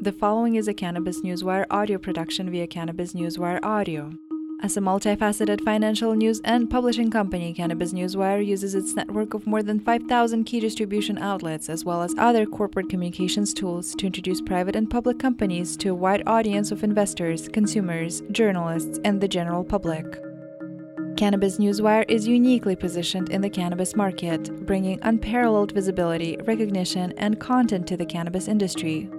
The following is a Cannabis Newswire audio production via Cannabis Newswire Audio. As a multifaceted financial news and publishing company, Cannabis Newswire uses its network of more than 5,000 key distribution outlets as well as other corporate communications tools to introduce private and public companies to a wide audience of investors, consumers, journalists, and the general public. Cannabis Newswire is uniquely positioned in the cannabis market, bringing unparalleled visibility, recognition, and content to the cannabis industry.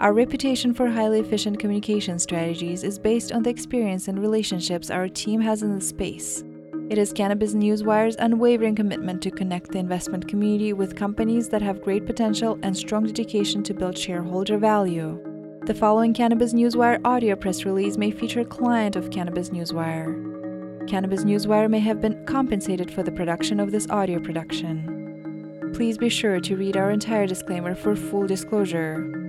Our reputation for highly efficient communication strategies is based on the experience and relationships our team has in the space. It is Cannabis Newswire's unwavering commitment to connect the investment community with companies that have great potential and strong dedication to build shareholder value. The following Cannabis Newswire audio press release may feature a client of Cannabis Newswire. Cannabis Newswire may have been compensated for the production of this audio production. Please be sure to read our entire disclaimer for full disclosure.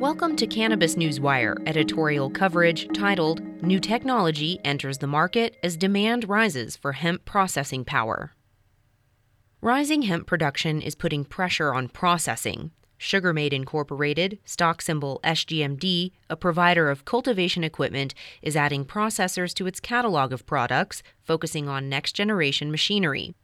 Welcome to Cannabis Newswire editorial coverage titled New Technology Enters the Market as Demand Rises for Hemp Processing Power. Rising hemp production is putting pressure on processing. Sugarmade Incorporated, stock symbol SGMD, a provider of cultivation equipment, is adding processors to its catalog of products, focusing on next generation machinery.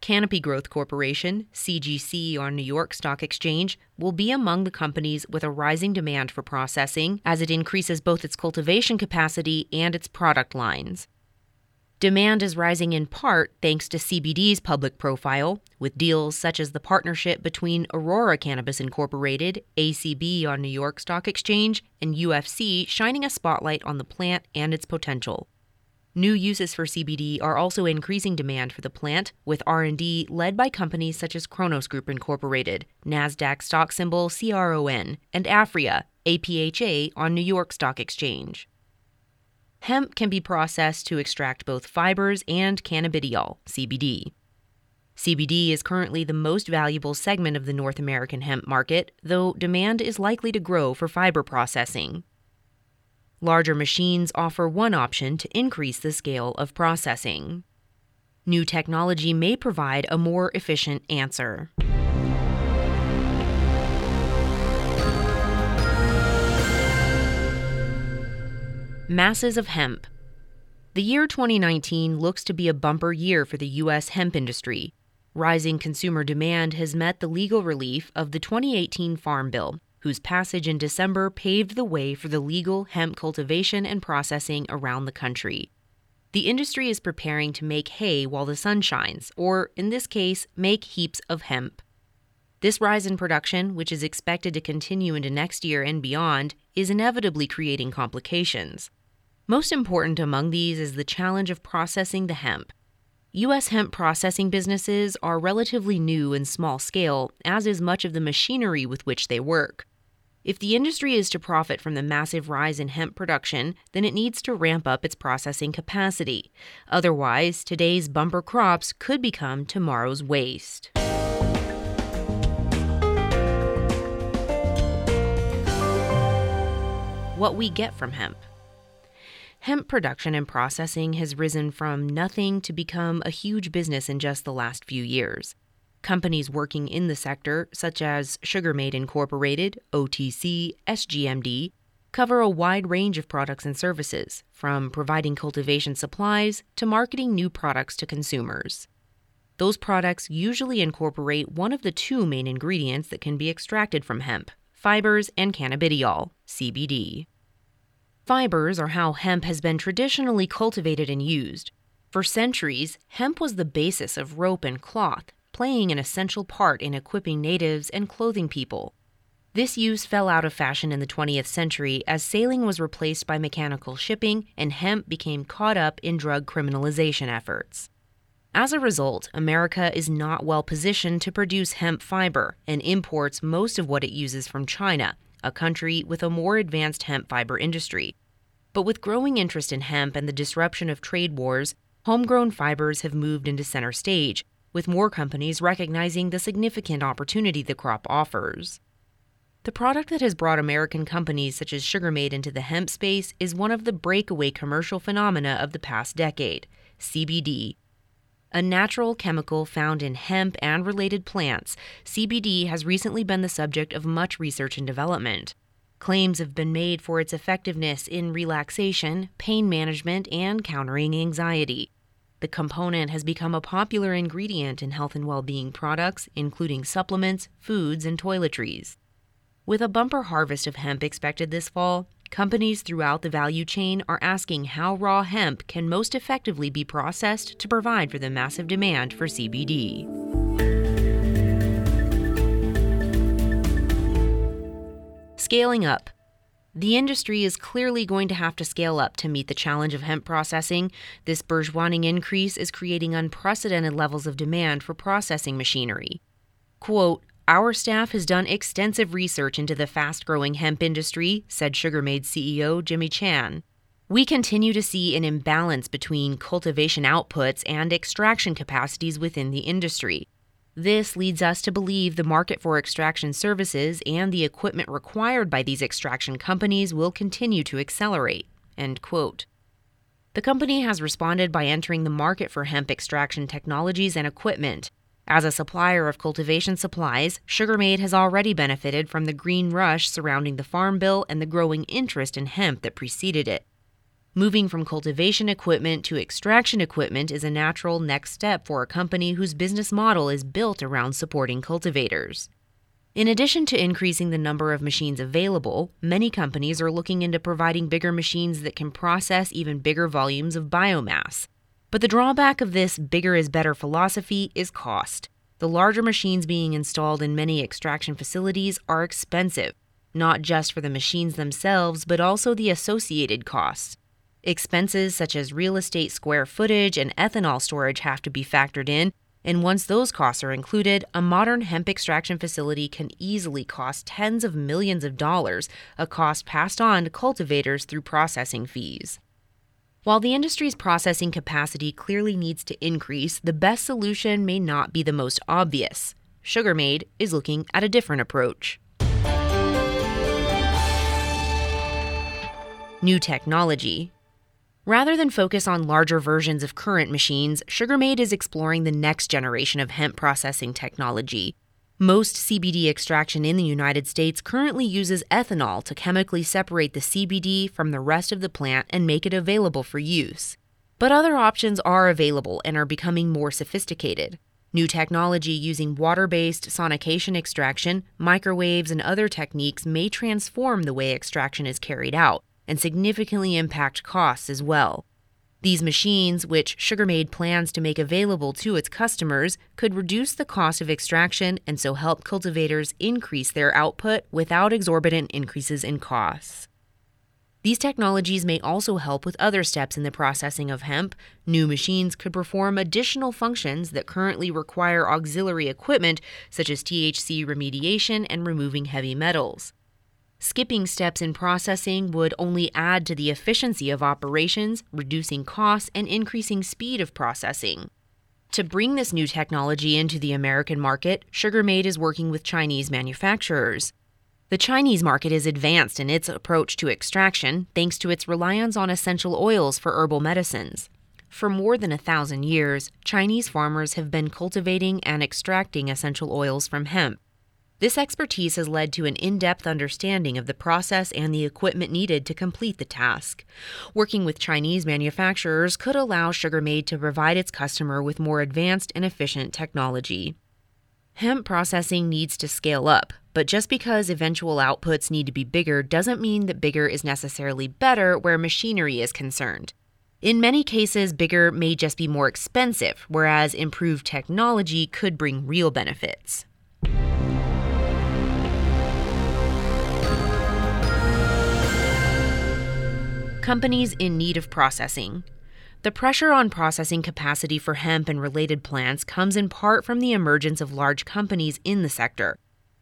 Canopy Growth Corporation, CGC on New York Stock Exchange, will be among the companies with a rising demand for processing as it increases both its cultivation capacity and its product lines. Demand is rising in part thanks to CBD's public profile, with deals such as the partnership between Aurora Cannabis Incorporated, ACB on New York Stock Exchange, and UFC shining a spotlight on the plant and its potential. New uses for CBD are also increasing demand for the plant, with R&D led by companies such as Cronos Group Incorporated, Nasdaq stock symbol CRON, and Aphria, APHA on New York Stock Exchange. Hemp can be processed to extract both fibers and cannabidiol, CBD. CBD is currently the most valuable segment of the North American hemp market, though demand is likely to grow for fiber processing. Larger machines offer one option to increase the scale of processing. New technology may provide a more efficient answer. Masses of hemp. The year 2019 looks to be a bumper year for the U.S. hemp industry. Rising consumer demand has met the legal relief of the 2018 Farm Bill, whose passage in December paved the way for the legal hemp cultivation and processing around the country. The industry is preparing to make hay while the sun shines, or, in this case, make heaps of hemp. This rise in production, which is expected to continue into next year and beyond, is inevitably creating complications. Most important among these is the challenge of processing the hemp. U.S. hemp processing businesses are relatively new and small scale, as is much of the machinery with which they work. If the industry is to profit from the massive rise in hemp production, then it needs to ramp up its processing capacity. Otherwise, today's bumper crops could become tomorrow's waste. What we get from hemp. Hemp production and processing has risen from nothing to become a huge business in just the last few years. Companies working in the sector, such as Sugarmade Incorporated, OTC, SGMD, cover a wide range of products and services, from providing cultivation supplies to marketing new products to consumers. Those products usually incorporate one of the two main ingredients that can be extracted from hemp fibers and cannabidiol, CBD. Fibers are how hemp has been traditionally cultivated and used. For centuries, hemp was the basis of rope and cloth, playing an essential part in equipping natives and clothing people. This use fell out of fashion in the 20th century as sailing was replaced by mechanical shipping and hemp became caught up in drug criminalization efforts. As a result, America is not well positioned to produce hemp fiber and imports most of what it uses from China, a country with a more advanced hemp fiber industry. But with growing interest in hemp and the disruption of trade wars, homegrown fibers have moved into center stage, with more companies recognizing the significant opportunity the crop offers. The product that has brought American companies such as Sugarmade into the hemp space is one of the breakaway commercial phenomena of the past decade CBD. A natural chemical found in hemp and related plants, CBD has recently been the subject of much research and development. Claims have been made for its effectiveness in relaxation, pain management, and countering anxiety. The component has become a popular ingredient in health and well being products, including supplements, foods, and toiletries. With a bumper harvest of hemp expected this fall, companies throughout the value chain are asking how raw hemp can most effectively be processed to provide for the massive demand for CBD. Scaling up. The industry is clearly going to have to scale up to meet the challenge of hemp processing. This bourgeoising increase is creating unprecedented levels of demand for processing machinery. Quote, our staff has done extensive research into the fast growing hemp industry, said Sugarmade CEO Jimmy Chan. We continue to see an imbalance between cultivation outputs and extraction capacities within the industry. This leads us to believe the market for extraction services and the equipment required by these extraction companies will continue to accelerate. End quote. The company has responded by entering the market for hemp extraction technologies and equipment. As a supplier of cultivation supplies, Sugarmade has already benefited from the green rush surrounding the Farm Bill and the growing interest in hemp that preceded it. Moving from cultivation equipment to extraction equipment is a natural next step for a company whose business model is built around supporting cultivators. In addition to increasing the number of machines available, many companies are looking into providing bigger machines that can process even bigger volumes of biomass. But the drawback of this bigger is better philosophy is cost. The larger machines being installed in many extraction facilities are expensive, not just for the machines themselves, but also the associated costs. Expenses such as real estate square footage and ethanol storage have to be factored in, and once those costs are included, a modern hemp extraction facility can easily cost tens of millions of dollars, a cost passed on to cultivators through processing fees. While the industry's processing capacity clearly needs to increase, the best solution may not be the most obvious. Sugarmade is looking at a different approach. New technology Rather than focus on larger versions of current machines, Sugarmade is exploring the next generation of hemp processing technology. Most CBD extraction in the United States currently uses ethanol to chemically separate the CBD from the rest of the plant and make it available for use. But other options are available and are becoming more sophisticated. New technology using water based sonication extraction, microwaves, and other techniques may transform the way extraction is carried out, and significantly impact costs as well. These machines, which Sugarmade plans to make available to its customers, could reduce the cost of extraction and so help cultivators increase their output without exorbitant increases in costs. These technologies may also help with other steps in the processing of hemp. New machines could perform additional functions that currently require auxiliary equipment, such as THC remediation and removing heavy metals. Skipping steps in processing would only add to the efficiency of operations, reducing costs, and increasing speed of processing. To bring this new technology into the American market, Sugarmade is working with Chinese manufacturers. The Chinese market is advanced in its approach to extraction thanks to its reliance on essential oils for herbal medicines. For more than a thousand years, Chinese farmers have been cultivating and extracting essential oils from hemp. This expertise has led to an in depth understanding of the process and the equipment needed to complete the task. Working with Chinese manufacturers could allow Sugarmade to provide its customer with more advanced and efficient technology. Hemp processing needs to scale up, but just because eventual outputs need to be bigger doesn't mean that bigger is necessarily better where machinery is concerned. In many cases, bigger may just be more expensive, whereas improved technology could bring real benefits. Companies in need of processing. The pressure on processing capacity for hemp and related plants comes in part from the emergence of large companies in the sector.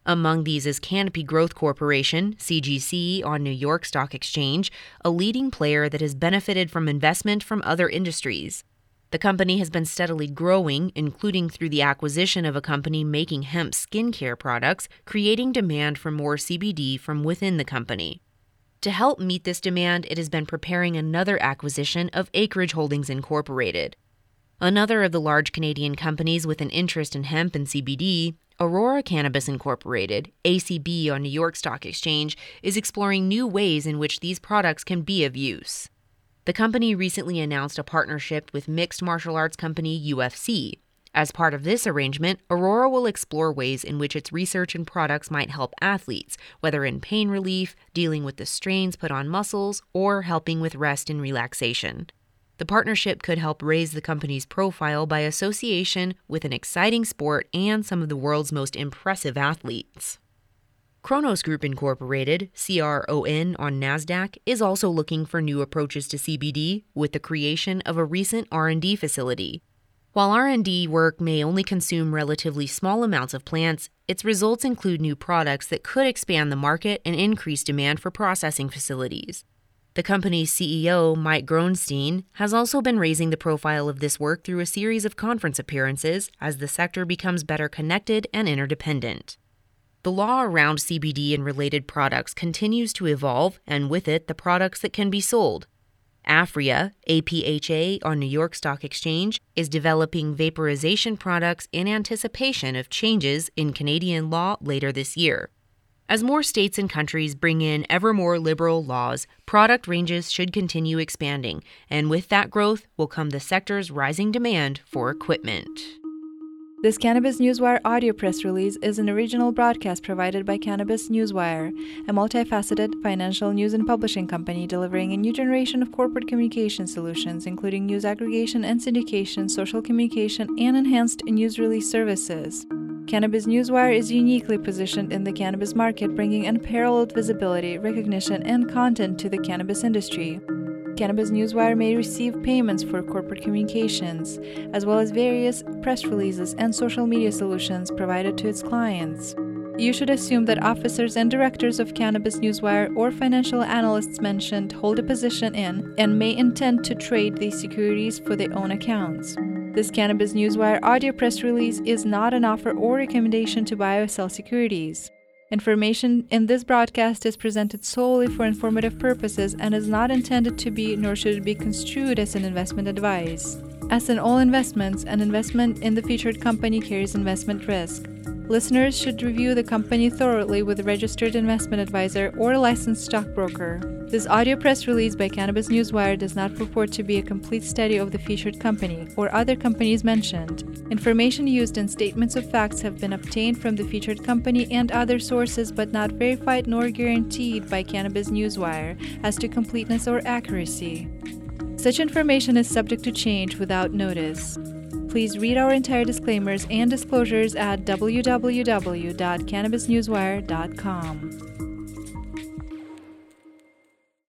Among these is Canopy Growth Corporation, CGC, on New York Stock Exchange, a leading player that has benefited from investment from other industries. The company has been steadily growing, including through the acquisition of a company making hemp skincare products, creating demand for more CBD from within the company. To help meet this demand, it has been preparing another acquisition of Acreage Holdings Incorporated. Another of the large Canadian companies with an interest in hemp and CBD, Aurora Cannabis Incorporated, ACB on New York Stock Exchange, is exploring new ways in which these products can be of use. The company recently announced a partnership with mixed martial arts company UFC. As part of this arrangement, Aurora will explore ways in which its research and products might help athletes, whether in pain relief, dealing with the strains put on muscles, or helping with rest and relaxation. The partnership could help raise the company's profile by association with an exciting sport and some of the world's most impressive athletes. Cronos Group Incorporated, CRON on Nasdaq, is also looking for new approaches to CBD with the creation of a recent R&D facility. While R&D work may only consume relatively small amounts of plants, its results include new products that could expand the market and increase demand for processing facilities. The company's CEO, Mike Gorenstein, has also been raising the profile of this work through a series of conference appearances as the sector becomes better connected and interdependent. The law around CBD and related products continues to evolve, and with it, the products that can be sold. Aphria, APHA on New York Stock Exchange, is developing vaporization products in anticipation of changes in Canadian law later this year. As more states and countries bring in ever more liberal laws, product ranges should continue expanding, and with that growth will come the sector's rising demand for equipment. This Cannabis Newswire audio press release is an original broadcast provided by Cannabis Newswire, a multifaceted financial news and publishing company delivering a new generation of corporate communication solutions, including news aggregation and syndication, social communication, and enhanced news release services. Cannabis Newswire is uniquely positioned in the cannabis market, bringing unparalleled visibility, recognition, and content to the cannabis industry. Cannabis Newswire may receive payments for corporate communications, as well as various press releases and social media solutions provided to its clients. You should assume that officers and directors of Cannabis Newswire or financial analysts mentioned hold a position in and may intend to trade these securities for their own accounts. This Cannabis Newswire audio press release is not an offer or recommendation to buy or sell securities. Information in this broadcast is presented solely for informative purposes and is not intended to be nor should it be construed as an investment advice. As in all investments, an investment in the featured company carries investment risk. Listeners should review the company thoroughly with a registered investment advisor or a licensed stockbroker. This audio press release by Cannabis Newswire does not purport to be a complete study of the featured company or other companies mentioned. Information used in statements of facts have been obtained from the featured company and other sources but not verified nor guaranteed by Cannabis Newswire as to completeness or accuracy. Such information is subject to change without notice. Please read our entire disclaimers and disclosures at www.cannabisnewswire.com.